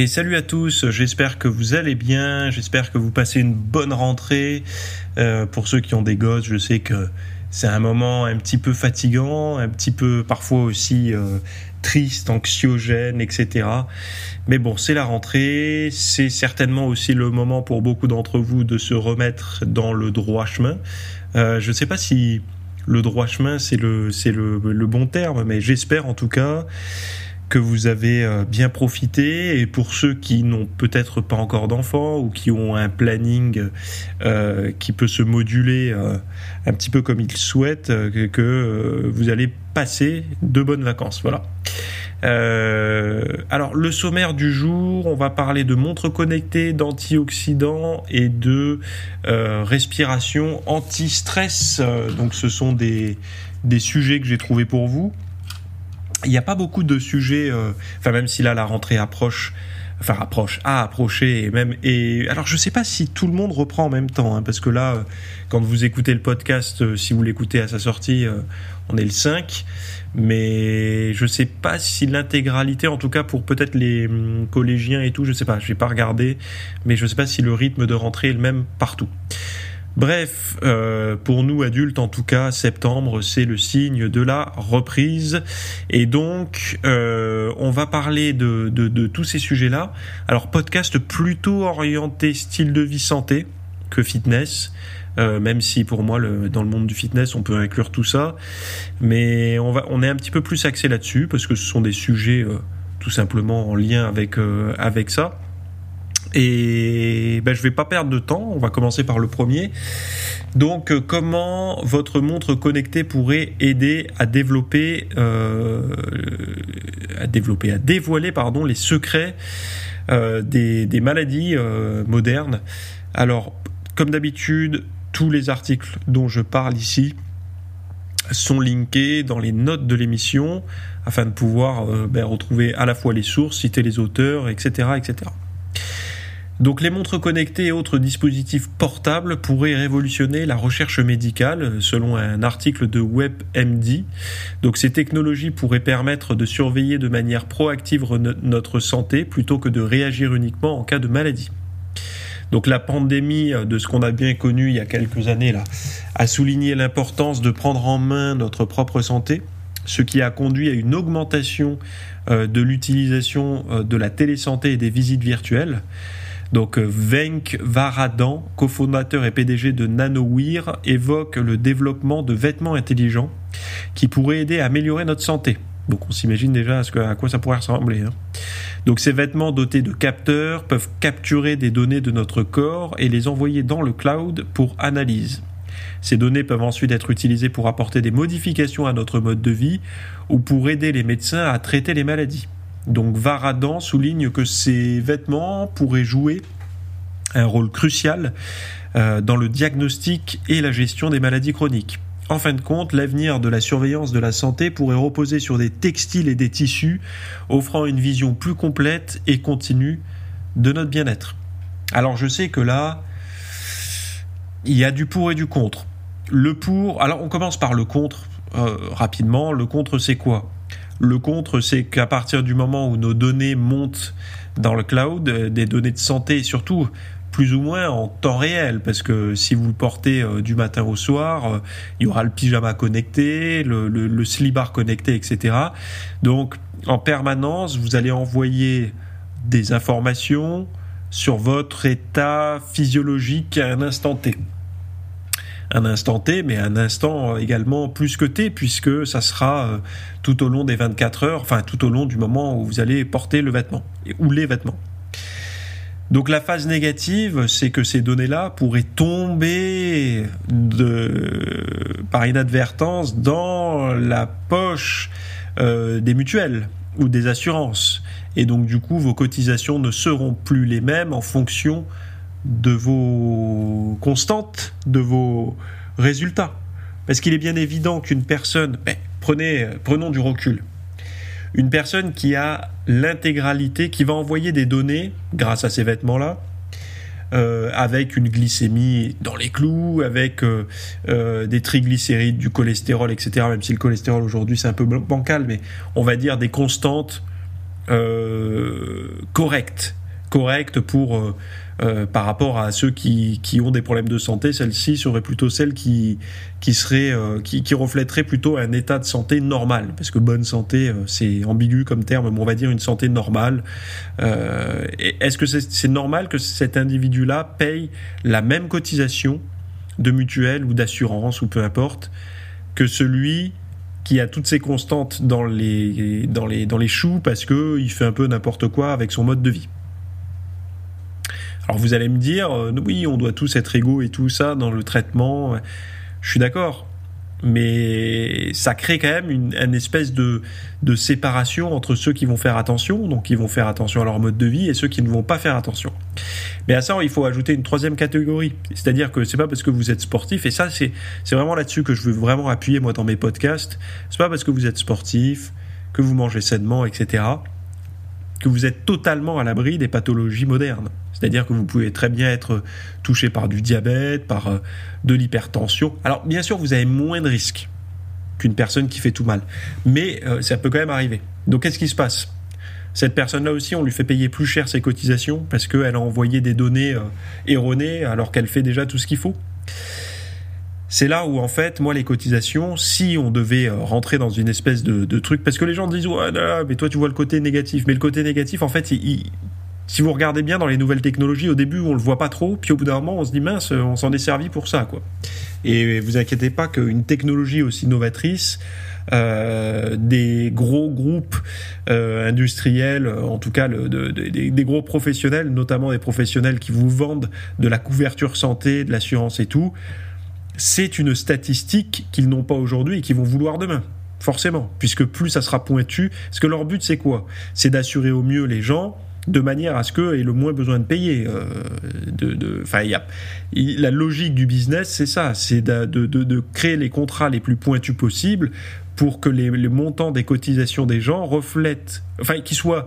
Et salut à tous, j'espère que vous allez bien, j'espère que vous passez une bonne rentrée. Euh, pour ceux qui ont des gosses, je sais que c'est un moment un petit peu fatigant, un petit peu parfois aussi euh, triste, anxiogène, etc. Mais bon, c'est la rentrée, c'est certainement aussi le moment pour beaucoup d'entre vous de se remettre dans le droit chemin. Euh, je ne sais pas si le droit chemin c'est le le bon terme, mais j'espère en tout cas que vous avez euh, bien profité et pour ceux qui n'ont peut-être pas encore d'enfants ou qui ont un planning euh, qui peut se moduler euh, un petit peu comme ils souhaitent, que, vous allez passer de bonnes vacances. Voilà. alors le sommaire du jour, on va parler de montres connectées, d'antioxydants et de respiration anti-stress. donc ce sont des, des sujets que j'ai trouvés pour vous il n'y a pas beaucoup de sujets, euh, enfin même si là la rentrée approche, enfin approche, a approché et même et alors je sais pas si tout le monde reprend en même temps, hein, parce que là, euh, quand vous écoutez le podcast, euh, si vous l'écoutez à sa sortie, on est le 5, mais je sais pas si l'intégralité, en tout cas pour peut-être les hum, collégiens et tout, je sais pas, je vais pas regarder, mais je sais pas si le rythme de rentrée est le même partout. Bref, euh, pour nous adultes en tout cas, septembre c'est le signe de la reprise et donc euh, on va parler de, tous ces sujets-là. Alors podcast plutôt orienté style de vie santé que fitness. Euh, même si pour moi dans le monde du fitness on peut inclure tout ça, mais on est un petit peu plus axé là-dessus parce que ce sont des sujets tout simplement en lien avec ça. Et ben, je vais pas perdre de temps, on va commencer par le premier. Donc euh, comment votre montre connectée pourrait aider à développer, euh, à développer, à dévoiler pardon, les secrets euh, des, maladies modernes. Alors comme d'habitude, tous les articles dont je parle ici sont linkés dans les notes de l'émission afin de pouvoir ben, retrouver à la fois les sources, citer les auteurs, etc., etc. Donc les montres connectées et autres dispositifs portables pourraient révolutionner la recherche médicale, selon un article de WebMD. Donc ces technologies pourraient permettre de surveiller de manière proactive notre santé plutôt que de réagir uniquement en cas de maladie. Donc la pandémie de ce qu'on a bien connu il y a quelques années là a souligné l'importance de prendre en main notre propre santé, ce qui a conduit à une augmentation euh, de l'utilisation euh, de la télésanté et des visites virtuelles. Donc euh, Venk Varadan, cofondateur et PDG de NanoWear, évoque le développement de vêtements intelligents qui pourraient aider à améliorer notre santé. Donc on s'imagine déjà à, quoi ça pourrait ressembler. Hein. Donc ces vêtements dotés de capteurs peuvent capturer des données de notre corps et les envoyer dans le cloud pour analyse. Ces données peuvent ensuite être utilisées pour apporter des modifications à notre mode de vie ou pour aider les médecins à traiter les maladies. Donc Varadan souligne que ces vêtements pourraient jouer un rôle crucial euh, dans le diagnostic et la gestion des maladies chroniques. En fin de compte, l'avenir de la surveillance de la santé pourrait reposer sur des textiles et des tissus, offrant une vision plus complète et continue de notre bien-être. Alors je sais que là, il y a du pour et du contre. Le pour, alors on commence par le contre euh, rapidement. Le contre, c'est quoi? Le contre, c'est qu'à partir du moment où nos données montent dans le cloud, euh, des données de santé, surtout plus ou moins en temps réel, parce que si vous portez euh, du matin au soir, euh, il y aura le pyjama connecté, le, le, le slibar connecté, etc. Donc, en permanence, vous allez envoyer des informations sur votre état physiologique à un instant T un instant T, mais un instant également plus que T, puisque ça sera euh, tout au long des 24 heures, enfin tout au long du moment où vous allez porter le vêtement, ou les vêtements. Donc la phase négative, c'est que ces données-là pourraient tomber de, par inadvertance dans la poche euh, des mutuelles ou des assurances. Et donc du coup, vos cotisations ne seront plus les mêmes en fonction de vos constantes, de vos résultats. Parce qu'il est bien évident qu'une personne, ben, prenez, prenons du recul, une personne qui a l'intégralité, qui va envoyer des données grâce à ces vêtements-là, euh, avec une glycémie dans les clous, avec euh, euh, des triglycérides, du cholestérol, etc. Même si le cholestérol aujourd'hui c'est un peu bancal, mais on va dire des constantes correctes, correctes pour euh, par rapport à ceux qui, qui ont des problèmes de santé, celle-ci serait plutôt celle qui, qui, serait, euh, qui, qui, reflèterait plutôt un état de santé normal. Parce que bonne santé, euh, c'est ambigu comme terme, mais on va dire une santé normale. Est-ce que c'est normal que cet individu-là paye la même cotisation de mutuelle ou d'assurance ou peu importe que celui qui a toutes ses constantes dans les, dans les, dans les choux parce qu'il fait un peu n'importe quoi avec son mode de vie? Alors vous allez me dire, euh, oui, on doit tous être égaux et tout ça dans le traitement. Je suis d'accord. Mais ça crée quand même une, espèce de, séparation entre ceux qui vont faire attention, donc qui vont faire attention à leur mode de vie, et ceux qui ne vont pas faire attention. Mais à ça, il faut ajouter une troisième catégorie. C'est-à-dire que c'est pas parce que vous êtes sportif, et ça, c'est vraiment là-dessus que je veux vraiment appuyer, moi, dans mes podcasts. C'est pas parce que vous êtes sportif, que vous mangez sainement, etc., que vous êtes totalement à l'abri des pathologies modernes. C'est-à-dire que vous pouvez très bien être touché par du diabète, par euh, de l'hypertension. Alors bien sûr, vous avez moins de risques qu'une personne qui fait tout mal. Mais euh, ça peut quand même arriver. Donc qu'est-ce qui se passe? Cette personne-là aussi, on lui fait payer plus cher ses cotisations parce qu'elle a envoyé des données euh, erronées alors qu'elle fait déjà tout ce qu'il faut. C'est là où en fait, moi, les cotisations, si on devait rentrer dans une espèce de, truc, parce que les gens disent ouais, mais toi tu vois le côté négatif, mais le côté négatif, en fait, si vous regardez bien dans les nouvelles technologies, au début on le voit pas trop, puis au bout d'un moment on se dit mince, on s'en est servi pour ça quoi. Et vous inquiétez pas qu'une technologie aussi novatrice, euh, des gros groupes euh, industriels, en tout cas des gros professionnels, notamment des professionnels qui vous vendent de la couverture santé, de l'assurance et tout, c'est une statistique qu'ils n'ont pas aujourd'hui et qu'ils vont vouloir demain. Forcément, puisque plus ça sera pointu, parce que leur but c'est quoi? C'est d'assurer au mieux les gens de manière à ce qu'eux aient le moins besoin de payer. Euh, de, la logique du business, c'est ça, c'est de, créer les contrats les plus pointus possibles pour que les, montants des cotisations des gens reflètent, enfin, qu'ils soient,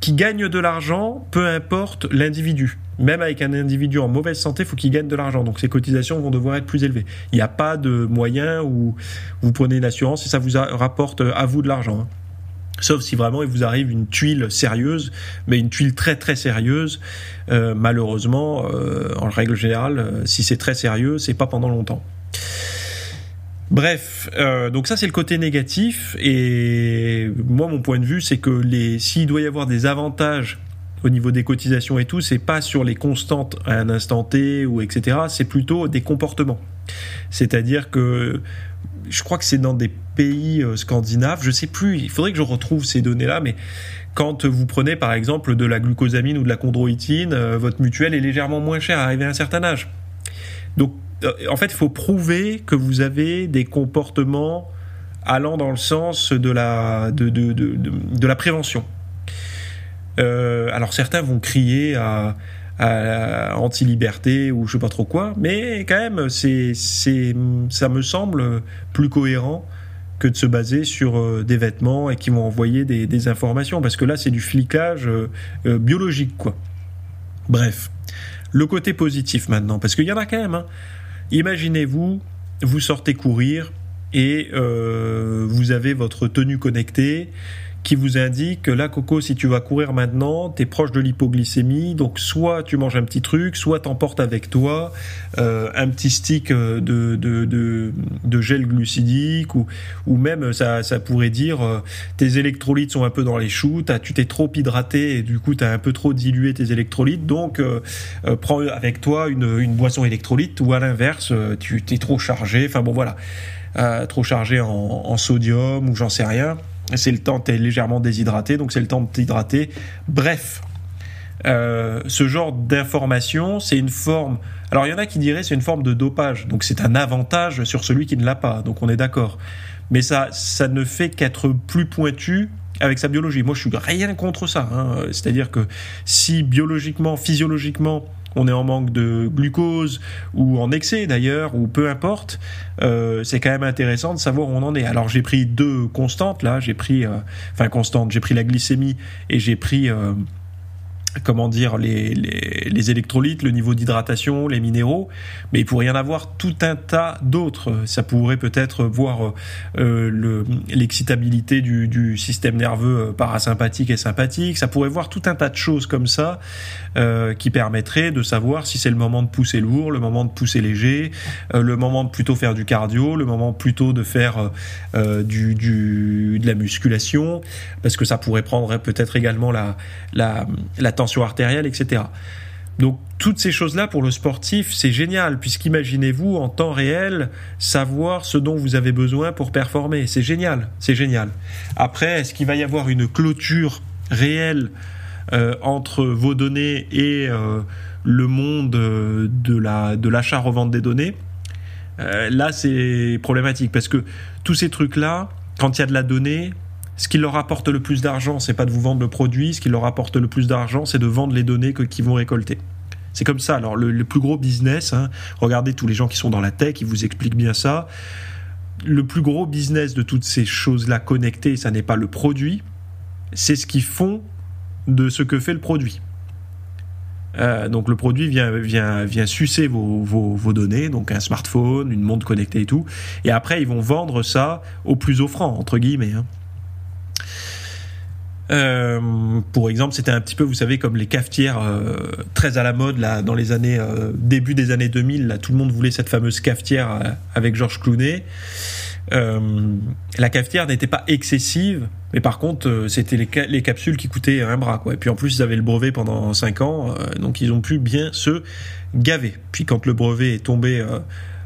qui gagnent de l'argent, peu importe l'individu. Même avec un individu en mauvaise santé, il faut qu'il gagne de l'argent. Donc ces cotisations vont devoir être plus élevées. Il n'y a pas de moyen où vous prenez une assurance et ça vous rapporte à vous de l'argent. Hein. Sauf si vraiment il vous arrive une tuile sérieuse, mais une tuile très très sérieuse. Euh, malheureusement, euh, en règle générale, euh, si c'est très sérieux, c'est pas pendant longtemps. Bref, donc ça c'est le côté négatif et moi mon point de vue c'est que les s'il doit y avoir des avantages au niveau des cotisations et tout, c'est pas sur les constantes à un instant T ou etc. C'est plutôt des comportements. C'est-à-dire que je crois que c'est dans des pays euh, scandinaves, je sais plus, il faudrait que je retrouve ces données-là, mais quand vous prenez par exemple de la glucosamine ou de la chondroïtine, euh, votre mutuelle est légèrement moins chère arrivé à un certain âge. Donc euh, en fait, il faut prouver que vous avez des comportements allant dans le sens de la, de, de, de, la prévention. alors certains vont crier à anti-liberté ou je sais pas trop quoi, mais quand même, c'est, ça me semble plus cohérent que de se baser sur euh, des vêtements et qui vont envoyer des, informations, parce que là, c'est du flicage euh, euh, biologique, quoi. Bref, le côté positif maintenant, parce qu'il y en a quand même. Hein. Imaginez-vous, vous sortez courir et vous avez votre tenue connectée qui vous indique que là, Coco, si tu vas courir maintenant, tu es proche de l'hypoglycémie, donc soit tu manges un petit truc, soit t'emportes avec toi euh, un petit stick euh, de, de, de, de, gel glucidique, ou, ou même ça, ça pourrait dire euh, tes électrolytes sont un peu dans les choux, tu t'es trop hydraté et du coup tu as un peu trop dilué tes électrolytes, donc euh, prends avec toi une, une boisson électrolyte, ou à l'inverse, tu t'es trop chargé, enfin bon voilà. trop chargé en, en sodium ou j'en sais rien c'est le temps, tu es légèrement déshydraté, donc c'est le temps de t'hydrater. Bref, euh, ce genre d'information, c'est une forme. Alors il y en a qui diraient c'est une forme de dopage, donc c'est un avantage sur celui qui ne l'a pas, donc on est d'accord. Mais ça, ça ne fait qu'être plus pointu avec sa biologie. Moi, je suis rien contre ça. Hein. C'est-à-dire que si biologiquement, physiologiquement, on est en manque de glucose ou en excès d'ailleurs, ou peu importe, euh, c'est quand même intéressant de savoir où on en est. Alors j'ai pris deux constantes là, j'ai pris, euh, enfin constantes, j'ai pris la glycémie et j'ai pris euh, comment dire, les, les, électrolytes, le niveau d'hydratation, les minéraux, mais il pourrait y en avoir tout un tas d'autres. Ça pourrait peut-être voir euh, l'excitabilité du, du, système nerveux euh, parasympathique et sympathique, ça pourrait voir tout un tas de choses comme ça euh, qui permettraient de savoir si c'est le moment de pousser lourd, le moment de pousser léger, euh, le moment de plutôt faire du cardio, le moment plutôt de faire euh, du, du, de la musculation, parce que ça pourrait prendre peut-être également la, la, la tension artérielle, etc. Donc toutes ces choses-là pour le sportif, c'est génial, puisqu'imaginez-vous en temps réel savoir ce dont vous avez besoin pour performer. C'est génial, c'est génial. Après, est-ce qu'il va y avoir une clôture réelle euh, entre vos données et euh, le monde euh, de la de l'achat-revente des données? Là, c'est problématique parce que tous ces trucs-là, quand il y a de la donnée, ce qui leur apporte le plus d'argent, c'est pas de vous vendre le produit. Ce qui leur apporte le plus d'argent, c'est de vendre les données qu'ils vont récolter. C'est comme ça. Alors le, plus gros business, hein, regardez tous les gens qui sont dans la tech, ils vous expliquent bien ça. Le plus gros business de toutes ces choses-là connectées, ça n'est pas le produit, c'est ce qu'ils font de ce que fait le produit. Euh, donc le produit vient, vient, vient sucer vos, vos, données, donc un smartphone, une montre connectée et tout. Et après, ils vont vendre ça au plus offrant, entre guillemets. Hein. Euh, pour exemple, c'était un petit peu, vous savez, comme les cafetières euh, très à la mode là dans les années euh, début des années 2000. Là, tout le monde voulait cette fameuse cafetière avec Georges Clooney. la cafetière n'était pas excessive, mais par contre, c'était les, les, capsules qui coûtaient un bras, quoi. Et puis en plus, ils avaient le brevet pendant 5 ans, donc ils ont pu bien se gaver. Puis quand le brevet est tombé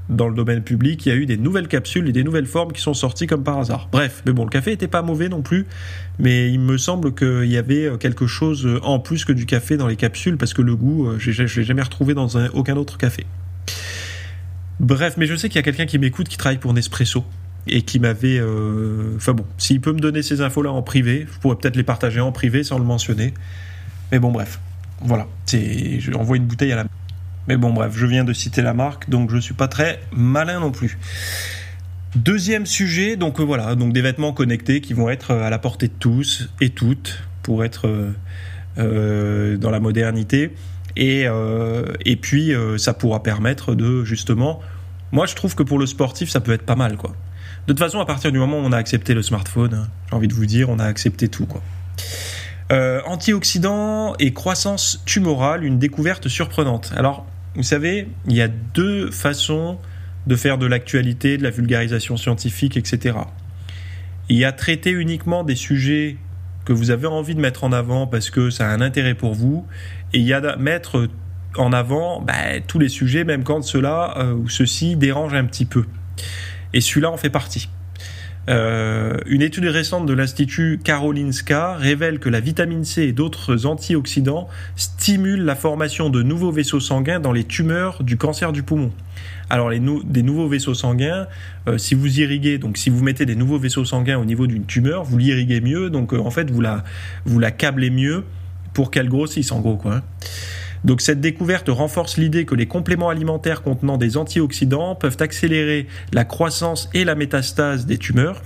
dans le domaine public, il y a eu des nouvelles capsules et des nouvelles formes qui sont sorties comme par hasard. Bref, mais bon, le café n'était pas mauvais non plus, mais il me semble qu'il y avait euh, quelque chose euh, en plus que du café dans les capsules, parce que le goût, euh, je ne l'ai jamais retrouvé dans aucun autre café. Bref, mais je sais qu'il y a quelqu'un qui m'écoute qui travaille pour Nespresso et qui m'avait... Enfin bon, s'il peut me donner ces infos-là en privé, je pourrais peut-être les partager en privé sans le mentionner. Mais bon, bref. Voilà. Je envoie une bouteille à la... Mais bon, bref, je viens de citer la marque, donc je suis pas très malin non plus. Deuxième sujet, donc euh, voilà, donc des vêtements connectés qui vont être euh, à la portée de tous et toutes pour être euh, dans la modernité. Et, et puis, ça pourra permettre de justement. Moi, je trouve que pour le sportif, ça peut être pas mal, quoi. De toute façon, à partir du moment où on a accepté le smartphone, hein, j'ai envie de vous dire, on a accepté tout, quoi. antioxydants et croissance tumorale, une découverte surprenante. Alors, vous savez, il y a deux façons de faire de l'actualité, de la vulgarisation scientifique, etc. Il y a traiter uniquement des sujets que vous avez envie de mettre en avant parce que ça a un intérêt pour vous, et il y a mettre en avant bah, tous les sujets, même quand cela euh, ou ceci dérange un petit peu. Et celui-là en fait partie. Euh, une étude récente de l'Institut Karolinska révèle que la vitamine C et d'autres antioxydants stimulent la formation de nouveaux vaisseaux sanguins dans les tumeurs du cancer du poumon. Alors les des nouveaux vaisseaux sanguins, euh, si vous irriguez, donc si vous mettez des nouveaux vaisseaux sanguins au niveau d'une tumeur, vous l'irriguez mieux, donc euh, en fait vous la, câblez mieux pour qu'elle grossisse en gros quoi. Hein. Donc cette découverte renforce l'idée que les compléments alimentaires contenant des antioxydants peuvent accélérer la croissance et la métastase des tumeurs.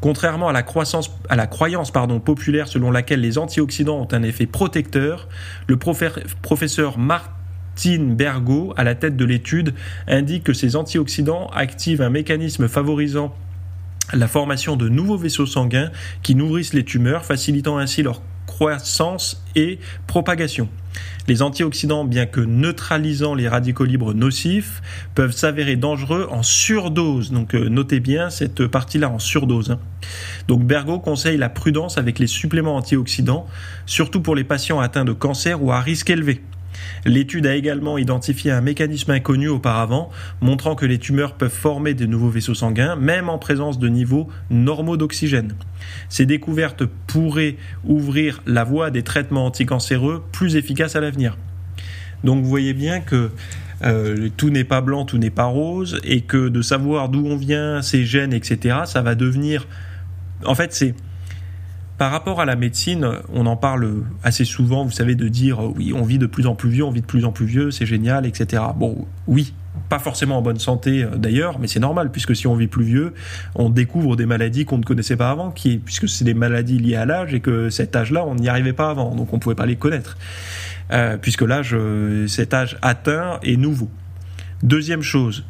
Contrairement à la, croissance, à la croyance populaire selon laquelle les antioxydants ont un effet protecteur, le professeur Martin Bergo, à la tête de l'étude, indique que ces antioxydants activent un mécanisme favorisant la formation de nouveaux vaisseaux sanguins qui nourrissent les tumeurs, facilitant ainsi leur croissance et propagation. Les antioxydants, bien que neutralisant les radicaux libres nocifs, peuvent s'avérer dangereux en surdose. Donc euh, notez bien cette partie-là en surdose. Hein. Donc Bergo conseille la prudence avec les suppléments antioxydants, surtout pour les patients atteints de cancer ou à risque élevé. L'étude a également identifié un mécanisme inconnu auparavant, montrant que les tumeurs peuvent former de nouveaux vaisseaux sanguins, même en présence de niveaux normaux d'oxygène. Ces découvertes pourraient ouvrir la voie à des traitements anticancéreux plus efficaces à l'avenir. Donc vous voyez bien que euh, tout n'est pas blanc, tout n'est pas rose, et que de savoir d'où on vient, ses gènes, etc., ça va devenir... En fait, c'est par rapport à la médecine, on en parle assez souvent, vous savez, de dire oui, on vit de plus en plus vieux, on vit de plus en plus vieux, c'est génial, etc. Bon, oui, pas forcément en bonne santé euh, d'ailleurs, mais c'est normal, puisque si on vit plus vieux, on découvre des maladies qu'on ne connaissait pas avant, puisque c'est des maladies liées à l'âge, et que cet âge-là, on n'y arrivait pas avant, donc on ne pouvait pas les connaître, euh, puisque l'âge, euh, cet âge atteint est nouveau. Deuxième chose,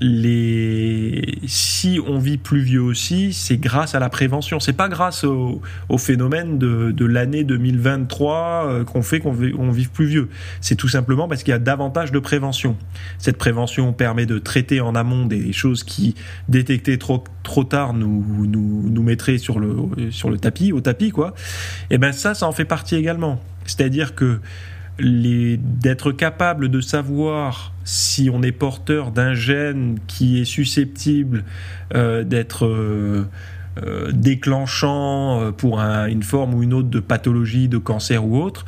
les si on vit plus vieux aussi, c'est grâce à la prévention. C'est pas grâce au, phénomène de, l'année 2023 euh, qu'on fait qu'on vive plus vieux. C'est tout simplement parce qu'il y a davantage de prévention. Cette prévention permet de traiter en amont des choses qui détectées trop trop tard nous nous, nous mettraient sur le sur le tapis, au tapis quoi. Et eh ben ça, ça en fait partie également. C'est-à-dire que d'être capable de savoir si on est porteur d'un gène qui est susceptible euh, d'être euh, euh, déclenchant pour une forme ou une autre de pathologie, de cancer ou autre,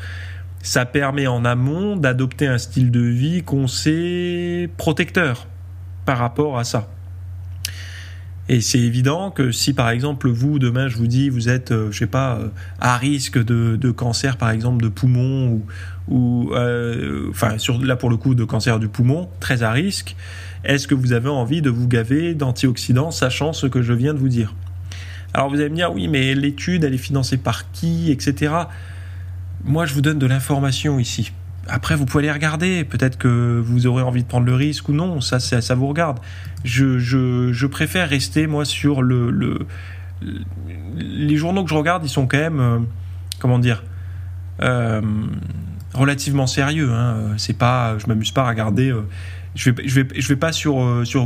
ça permet en amont d'adopter un style de vie qu'on sait protecteur par rapport à ça. Et c'est évident que si par exemple vous demain je vous dis vous êtes je sais pas à risque de, de, cancer par exemple de poumon ou, ou euh, enfin sur là pour le coup de cancer du poumon, très à risque, est-ce que vous avez envie de vous gaver d'antioxydants sachant ce que je viens de vous dire? Alors vous allez me dire oui mais l'étude elle est financée par qui, etc. Moi je vous donne de l'information ici. Après, vous pouvez aller regarder. Peut-être que vous aurez envie de prendre le risque ou non. Ça, ça, vous regarde. Je, préfère rester, moi, sur le, le, Les journaux que je regarde, ils sont quand même. Euh, comment dire euh, relativement sérieux. Hein. C'est pas, je m'amuse pas à regarder. Euh, je vais, vais, pas sur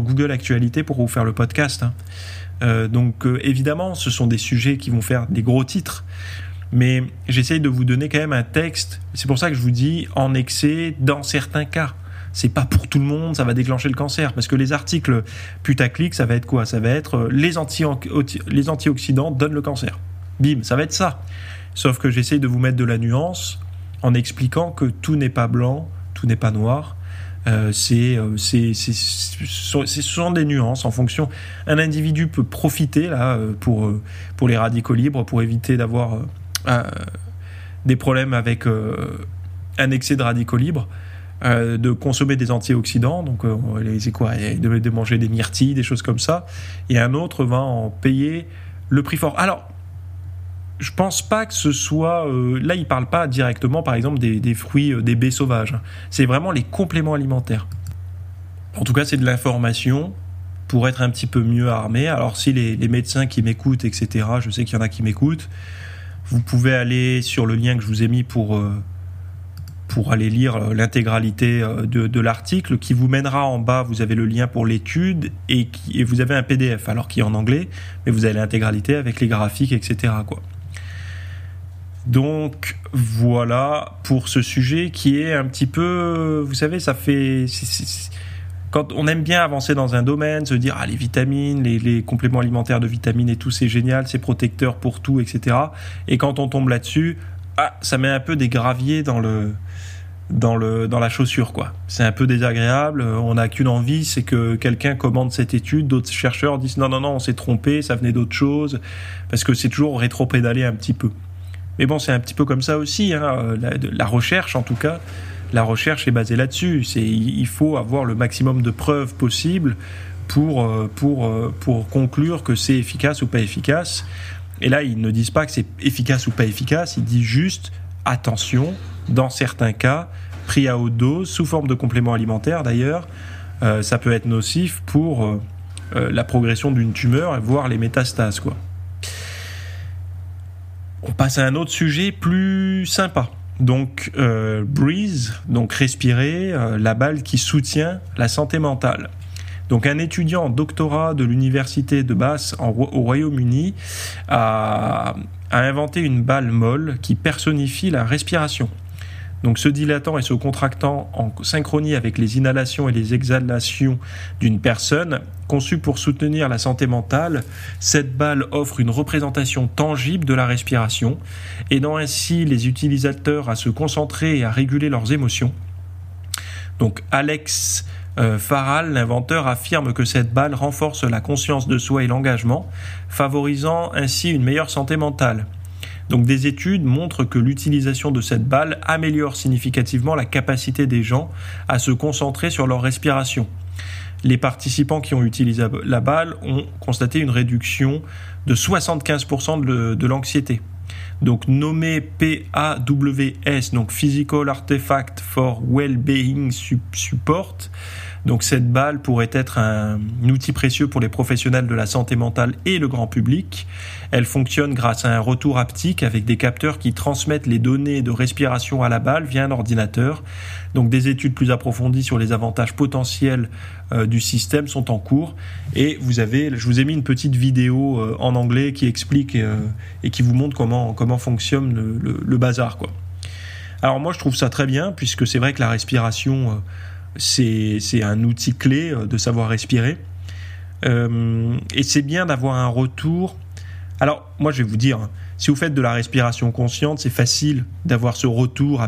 Google Actualité pour vous faire le podcast. Hein. Donc évidemment, ce sont des sujets qui vont faire des gros titres, mais j'essaye de vous donner quand même un texte. C'est pour ça que je vous dis en excès dans certains cas. C'est pas pour tout le monde, ça va déclencher le cancer. Parce que les articles putaclic, ça va être quoi? Ça va être les, anti les antioxydants donnent le cancer. Bim, ça va être ça. Sauf que j'essaye de vous mettre de la nuance en expliquant que tout n'est pas blanc, tout n'est pas noir. Euh, euh, c'est, c'est, ce sont des nuances en fonction. Un individu peut profiter là euh, pour pour les radicaux libres pour éviter d'avoir des problèmes avec un excès de radicaux libres. de consommer des antioxydants, donc c'est quoi, de, de manger des myrtilles, des choses comme ça, et un autre va en payer le prix fort. Alors, je pense pas que ce soit. Euh, là, il parle pas directement, par exemple, des, fruits, euh, des baies sauvages. C'est vraiment les compléments alimentaires. En tout cas, c'est de l'information pour être un petit peu mieux armé. Alors, si les, médecins qui m'écoutent, etc., je sais qu'il y en a qui m'écoutent, vous pouvez aller sur le lien que je vous ai mis pour, euh, pour aller lire l'intégralité de, de l'article qui vous mènera en bas. Vous avez le lien pour l'étude et, et vous avez un PDF, alors qui est en anglais, mais vous avez l'intégralité avec les graphiques, etc. Donc voilà pour ce sujet qui est un petit peu, vous savez, ça fait... quand on aime bien avancer dans un domaine, se dire ah les vitamines, les, compléments alimentaires de vitamines et tout c'est génial, c'est protecteur pour tout, etc. Et quand on tombe là-dessus, ah ça met un peu des graviers dans le dans le dans la chaussure quoi. C'est un peu désagréable. On n'a qu'une envie, c'est que quelqu'un commande cette étude. D'autres chercheurs disent non non non on s'est trompé, ça venait d'autre chose parce que c'est toujours rétro-pédaler un petit peu. Mais bon, c'est un petit peu comme ça aussi, hein, la, recherche en tout cas. La recherche est basée là-dessus. Il faut avoir le maximum de preuves possibles pour, euh, euh, pour conclure que c'est efficace ou pas efficace. Et là, ils ne disent pas que c'est efficace ou pas efficace, ils disent juste attention, dans certains cas, pris à haute dose, sous forme de complément alimentaire d'ailleurs, euh, ça peut être nocif pour la progression d'une tumeur, voire les métastases. Quoi. On passe à un autre sujet plus sympa. Donc, euh, Breeze, donc respirer, euh, la balle qui soutient la santé mentale. Donc, un étudiant en doctorat de l'université de Bath au Royaume-Uni a inventé une balle molle qui personnifie la respiration. Donc se dilatant et se contractant en synchronie avec les inhalations et les exhalations d'une personne, conçue pour soutenir la santé mentale, cette balle offre une représentation tangible de la respiration, aidant ainsi les utilisateurs à se concentrer et à réguler leurs émotions. Donc Alex euh, l'inventeur, affirme que cette balle renforce la conscience de soi et l'engagement, favorisant ainsi une meilleure santé mentale. Donc des études montrent que l'utilisation de cette balle améliore significativement la capacité des gens à se concentrer sur leur respiration. Les participants qui ont utilisé la balle ont constaté une réduction de 75% de, l'anxiété. Donc nommé PAWS, donc Physical Artifact for Well-Being Support, donc cette balle pourrait être un, outil précieux pour les professionnels de la santé mentale et le grand public. Elle fonctionne grâce à un retour haptique avec des capteurs qui transmettent les données de respiration à la balle via un ordinateur. Donc des études plus approfondies sur les avantages potentiels euh, du système sont en cours. Et vous avez, je vous ai mis une petite vidéo euh, en anglais qui explique euh, et qui vous montre comment, comment fonctionne le, le, bazar. Quoi. Alors moi je trouve ça très bien puisque c'est vrai que la respiration c'est un outil clé euh, de savoir respirer. Euh, et c'est bien d'avoir un retour. Alors, moi, je vais vous dire, si vous faites de la respiration consciente, c'est facile d'avoir ce retour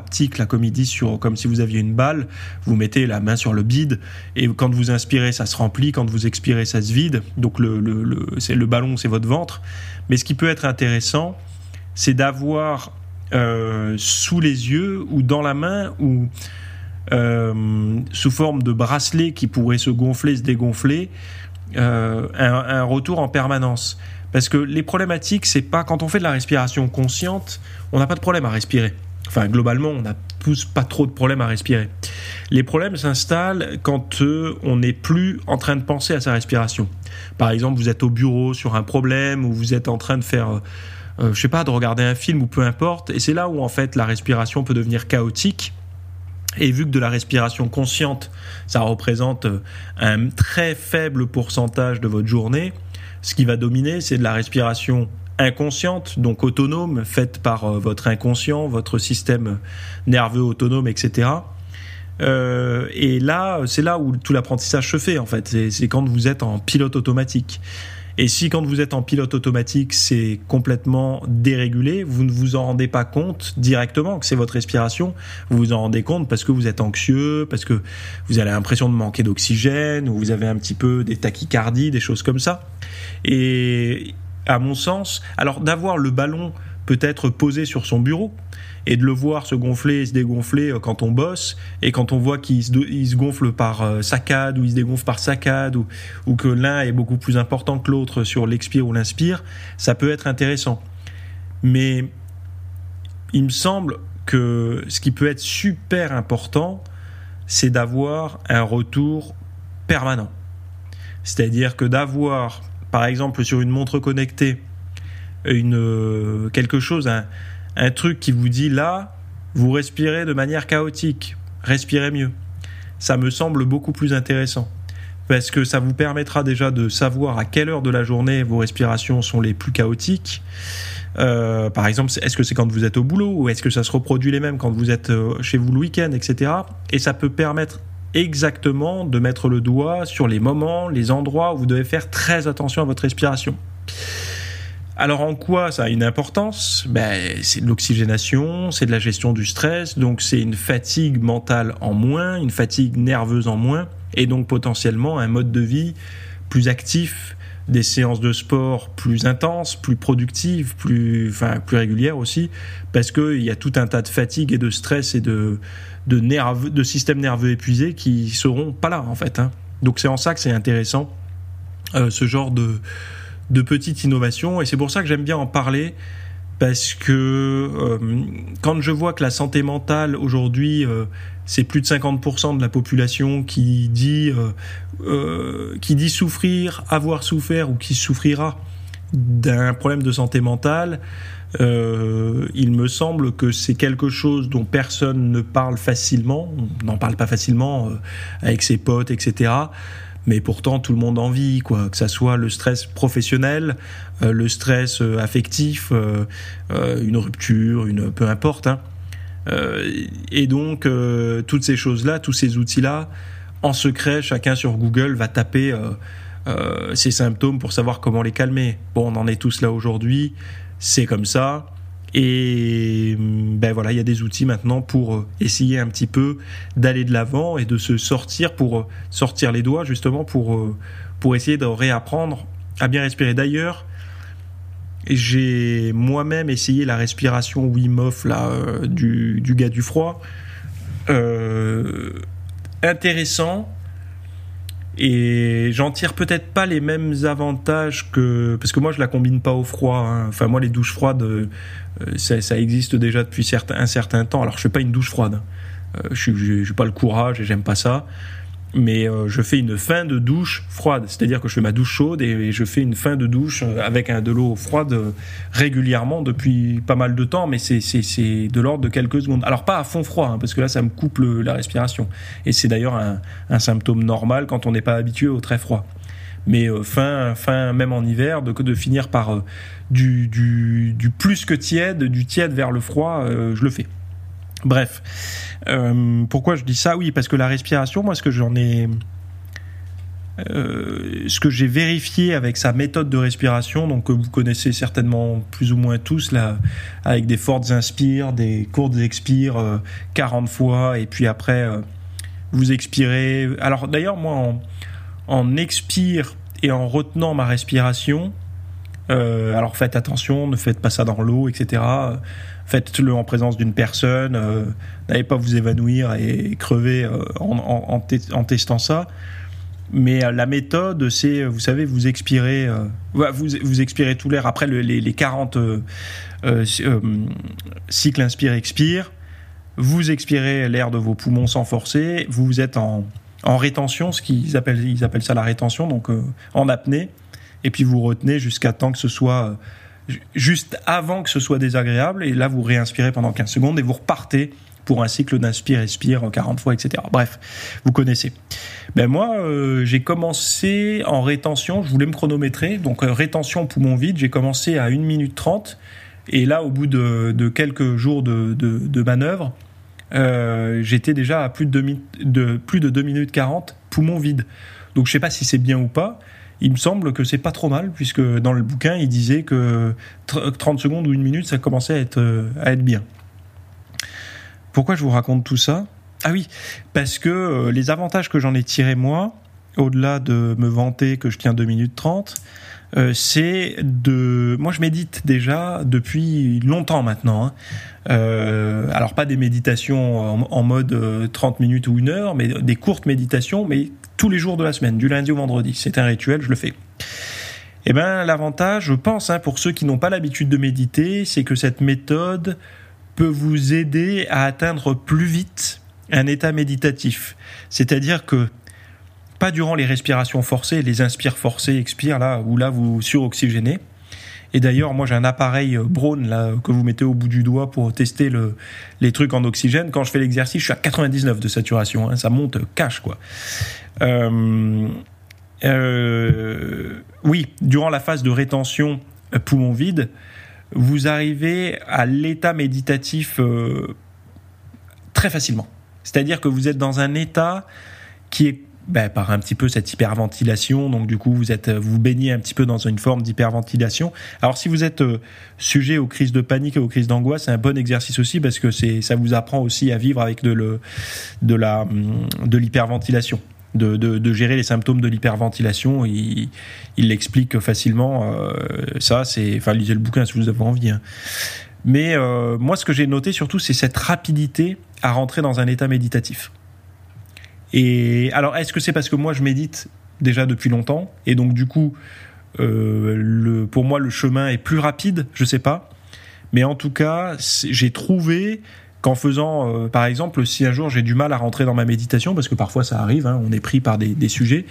comme il dit, sur, comme si vous aviez une balle. Vous mettez la main sur le bide, et quand vous inspirez, ça se remplit. Quand vous expirez, ça se vide. Donc, le, le, le, le ballon, c'est votre ventre. Mais ce qui peut être intéressant, c'est d'avoir euh, sous les yeux ou dans la main ou euh, sous forme de bracelet qui pourrait se gonfler, se dégonfler, euh, un, retour en permanence. Parce que les problématiques, c'est pas quand on fait de la respiration consciente, on n'a pas de problème à respirer. Enfin, globalement, on n'a tous pas trop de problèmes à respirer. Les problèmes s'installent quand euh, on n'est plus en train de penser à sa respiration. Par exemple, vous êtes au bureau sur un problème ou vous êtes en train de faire, je sais pas, de regarder un film ou peu importe, et c'est là où en fait la respiration peut devenir chaotique et vu que de la respiration consciente, ça représente euh, un très faible pourcentage de votre journée, ce qui va dominer, c'est de la respiration inconsciente, donc autonome, faite par euh, votre inconscient, votre système nerveux autonome, etc. Euh, et là, c'est là où tout l'apprentissage se fait, en fait. C'est quand vous êtes en pilote automatique. Et si quand vous êtes en pilote automatique, c'est complètement dérégulé, vous ne vous en rendez pas compte directement que c'est votre respiration, vous vous en rendez compte parce que vous êtes anxieux, parce que vous avez l'impression de manquer d'oxygène, ou vous avez un petit peu des tachycardies, des choses comme ça. Et à mon sens, alors d'avoir le ballon peut-être posé sur son bureau, et de le voir se gonfler et se dégonfler euh, quand on bosse et quand on voit qu'il se, gonfle par euh, saccade ou il se dégonfle par saccade ou, que l'un est beaucoup plus important que l'autre sur l'expire ou l'inspire, ça peut être intéressant. Mais il me semble que ce qui peut être super important, c'est d'avoir un retour permanent. C'est-à-dire que d'avoir, par exemple, sur une montre connectée, une, euh, quelque chose, un truc qui vous dit là, vous respirez de manière chaotique, respirez mieux. Ça me semble beaucoup plus intéressant parce que ça vous permettra déjà de savoir à quelle heure de la journée vos respirations sont les plus chaotiques. Euh, par exemple, est-ce que c'est quand vous êtes au boulot ou est-ce que ça se reproduit les mêmes quand vous êtes euh, chez vous le week-end, etc. Et ça peut permettre exactement de mettre le doigt sur les moments, les endroits où vous devez faire très attention à votre respiration. Alors en quoi ça a une importance? Ben, C'est de l'oxygénation, c'est de la gestion du stress, donc c'est une fatigue mentale en moins, une fatigue nerveuse en moins, et donc potentiellement un mode de vie plus actif, des séances de sport plus intenses, plus productives, plus, enfin, plus régulières aussi, parce qu'il y a tout un tas de fatigue et de stress et de, de, nerve, de systèmes nerveux épuisés qui seront pas là en fait. Hein. Donc c'est en ça que c'est intéressant, euh, ce genre de de petites innovations. Et c'est pour ça que j'aime bien en parler parce que euh, quand je vois que la santé mentale aujourd'hui euh, c'est plus de 50% de la population qui dit euh, qui dit souffrir, avoir souffert ou qui souffrira d'un problème de santé mentale, il me semble que c'est quelque chose dont personne ne parle facilement, on n'en parle pas facilement avec ses potes, etc mais pourtant tout le monde en vit, quoi. Que ça soit le stress professionnel, euh, le stress euh, affectif, euh, une rupture, une peu importe. Hein. et donc toutes ces choses-là, tous ces outils-là, en secret, chacun sur Google va taper ces symptômes pour savoir comment les calmer. Bon, on en est tous là aujourd'hui, c'est comme ça. Et ben voilà, il y a des outils maintenant pour essayer un petit peu d'aller de l'avant et de se sortir pour sortir les doigts justement pour pour essayer de réapprendre à bien respirer. D'ailleurs, j'ai moi-même essayé la respiration Wim Hof euh, du, gars du froid. Euh, intéressant. Et j'en tire peut-être pas les mêmes avantages que. Parce que moi, je la combine pas au froid. Hein. Enfin, moi, les douches froides, euh, ça, existe déjà depuis un certain temps. Alors, je fais pas une douche froide. je n'ai pas le courage et j'aime pas ça mais euh, je fais une fin de douche froide, c'est-à-dire que je fais ma douche chaude et, je fais une fin de douche euh, avec un, de l'eau froide euh, régulièrement depuis pas mal de temps, mais c'est de l'ordre de quelques secondes. Alors pas à fond froid, hein, parce que là ça me coupe la respiration, et c'est d'ailleurs un, un, symptôme normal quand on n'est pas habitué au très froid. Mais fin, fin, même en hiver, de, de finir par du, du, du, plus que tiède, du tiède vers le froid, je le fais. Bref, euh, pourquoi je dis ça? Oui, parce que la respiration, moi, ce que j'en ai, euh, ce que j'ai vérifié avec sa méthode de respiration, donc que vous connaissez certainement plus ou moins tous là, avec des fortes inspires, des courtes expires, 40 euh, fois, et puis après vous expirez. Alors d'ailleurs, moi, en, en, expire et en retenant ma respiration, alors faites attention, ne faites pas ça dans l'eau, etc faites-le en présence d'une personne, euh, n'allez pas vous évanouir et crever euh, en, testant ça. Mais euh, la méthode, c'est, vous savez, vous expirez, vous, vous expirez tout l'air après les, 40 cycles inspire-expire. Vous expirez l'air de vos poumons sans forcer. Vous êtes en, rétention, ce qu'ils appellent, ils appellent ça la rétention, donc en apnée. Et puis vous retenez jusqu'à temps que ce soit juste avant que ce soit désagréable, et là vous réinspirez pendant 15 secondes et vous repartez pour un cycle d'inspire-expire 40 fois, etc. Bref, vous connaissez. Ben moi, euh, j'ai commencé en rétention, je voulais me chronométrer, donc euh, rétention poumon vide, j'ai commencé à 1 minute 30, et là, au bout de, quelques jours de, de, manœuvre, euh, j'étais déjà à plus de, 2, de, plus de 2 minutes 40 poumon vide. Donc je sais pas si c'est bien ou pas, il me semble que c'est pas trop mal, puisque dans le bouquin, il disait que 30 secondes ou une minute, ça commençait à être, euh, à être bien. Pourquoi je vous raconte tout ça? Ah oui, parce que euh, les avantages que j'en ai tirés moi, au-delà de me vanter que je tiens 2 minutes 30, euh, c'est de... Moi, je médite déjà depuis longtemps maintenant. Hein. alors, pas des méditations en, mode 30 minutes ou une heure, mais des courtes méditations, mais tous les jours de la semaine, du lundi au vendredi. C'est un rituel, je le fais. Eh bien, l'avantage, je pense, hein, pour ceux qui n'ont pas l'habitude de méditer, c'est que cette méthode peut vous aider à atteindre plus vite un état méditatif. C'est-à-dire que pas durant les respirations forcées, les inspires forcés, expires, là, où là vous suroxygénez. Et d'ailleurs, moi j'ai un appareil Braun là, que vous mettez au bout du doigt pour tester le, les trucs en oxygène. Quand je fais l'exercice, je suis à 99 de saturation. Hein, ça monte cash, quoi. Euh, euh, oui, durant la phase de rétention euh, poumon vide, vous arrivez à l'état méditatif très facilement. C'est-à-dire que vous êtes dans un état qui est ben, par un petit peu cette hyperventilation. Donc du coup, vous êtes, vous baignez un petit peu dans une forme d'hyperventilation. Alors si vous êtes sujet aux crises de panique et aux crises d'angoisse, c'est un bon exercice aussi parce que ça vous apprend aussi à vivre avec de, de hum, de l'hyperventilation de, gérer les symptômes de l'hyperventilation. Il, il l'explique facilement. Euh, ça, c'est, enfin, lisez le bouquin si vous avez envie. Hein. Mais euh, moi, ce que j'ai noté surtout, c'est cette rapidité à rentrer dans un état méditatif. Et alors, est-ce que c'est parce que moi, je médite déjà depuis longtemps et donc du coup, euh, le, pour moi, le chemin est plus rapide? Je sais pas. Mais en tout cas, j'ai trouvé qu'en faisant, euh, par exemple, si un jour j'ai du mal à rentrer dans ma méditation, parce que parfois ça arrive, hein, on est pris par des, sujets,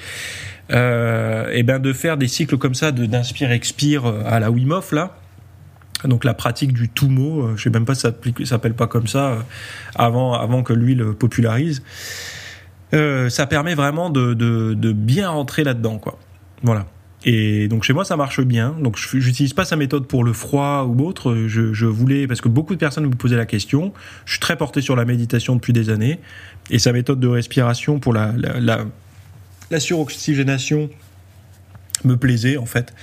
euh, et ben de faire des cycles comme ça, d'inspire-expire euh, à la Wim Hof là. Donc la pratique du tout mot, je sais même pas ça s'appelle pas comme ça avant avant que lui le popularise. ça permet vraiment de, de, de bien rentrer là-dedans quoi. Voilà. Et donc chez moi ça marche bien. Donc j'utilise pas sa méthode pour le froid ou autre. Je, voulais parce que beaucoup de personnes me posaient la question. Je suis très porté sur la méditation depuis des années et sa méthode de respiration pour la la, la, la suroxygénation me plaisait en fait.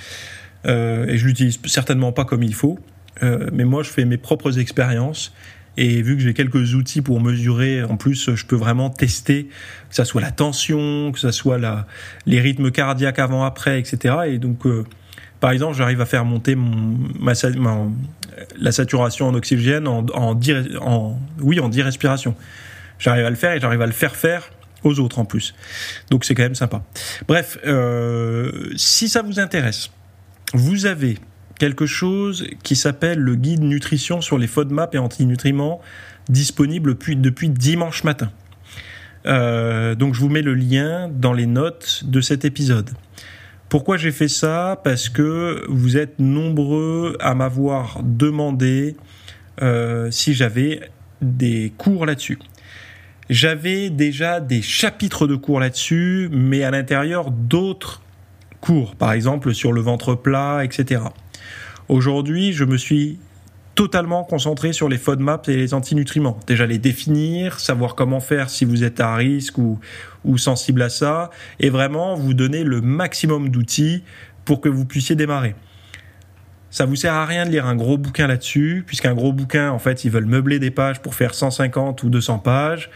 Euh, et je l'utilise certainement pas comme il faut. mais moi, je fais mes propres expériences. Et vu que j'ai quelques outils pour mesurer, en plus, je peux vraiment tester que ça soit la tension, que ça soit la, les rythmes cardiaques avant-après, etc. Et donc, par exemple, j'arrive à faire monter mon, ma, la saturation en oxygène en, en, en, oui, en 10 respirations. J'arrive à le faire et j'arrive à le faire faire aux autres en plus. Donc c'est quand même sympa. Bref, euh, si ça vous intéresse, vous avez quelque chose qui s'appelle le guide nutrition sur les FODMAP et antinutriments disponible depuis, dimanche matin. Euh, donc je vous mets le lien dans les notes de cet épisode. Pourquoi j'ai fait ça? Parce que vous êtes nombreux à m'avoir demandé euh, si j'avais des cours là-dessus. J'avais déjà des chapitres de cours là-dessus, mais à l'intérieur d'autres cours, par exemple sur le ventre plat, etc. Aujourd'hui, je me suis totalement concentré sur les FODMAPs et les antinutriments. Déjà les définir, savoir comment faire si vous êtes à risque ou, ou sensible à ça, et vraiment vous donner le maximum d'outils pour que vous puissiez démarrer. Ça vous sert à rien de lire un gros bouquin là-dessus, puisqu'un gros bouquin, en fait, ils veulent meubler des pages pour faire 150 ou 200 pages,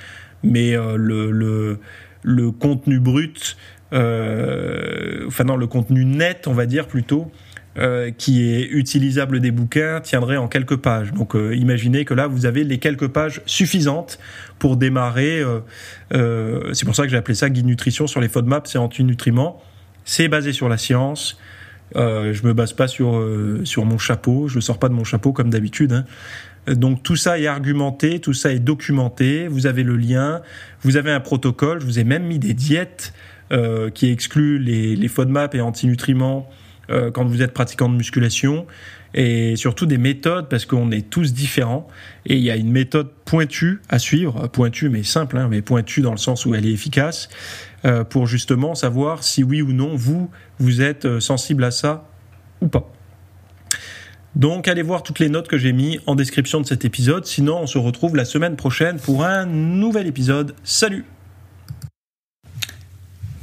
mais euh, le, le, le, contenu brut, euh, enfin non, le contenu net, on va dire plutôt, euh, qui est utilisable des bouquins tiendrait en quelques pages. Donc euh, imaginez que là, vous avez les quelques pages suffisantes pour démarrer. Euh, c'est pour ça que j'ai appelé ça guide nutrition sur les FODMAP, c'est anti-nutriments. C'est basé sur la science. je me base pas sur, sur mon chapeau, je sors pas de mon chapeau comme d'habitude. Hein. Donc tout ça est argumenté, tout ça est documenté, vous avez le lien, vous avez un protocole, je vous ai même mis des diètes qui excluent les, les FODMAP et antinutriments euh, quand vous êtes pratiquant de musculation et surtout des méthodes parce qu'on est tous différents et il y a une méthode pointue à suivre, pointue mais simple, hein, mais pointue dans le sens où elle est efficace euh, pour justement savoir si oui ou non vous vous êtes euh, sensible à ça ou pas. Donc allez voir toutes les notes que j'ai mis en description de cet épisode, sinon on se retrouve la semaine prochaine pour un nouvel épisode. Salut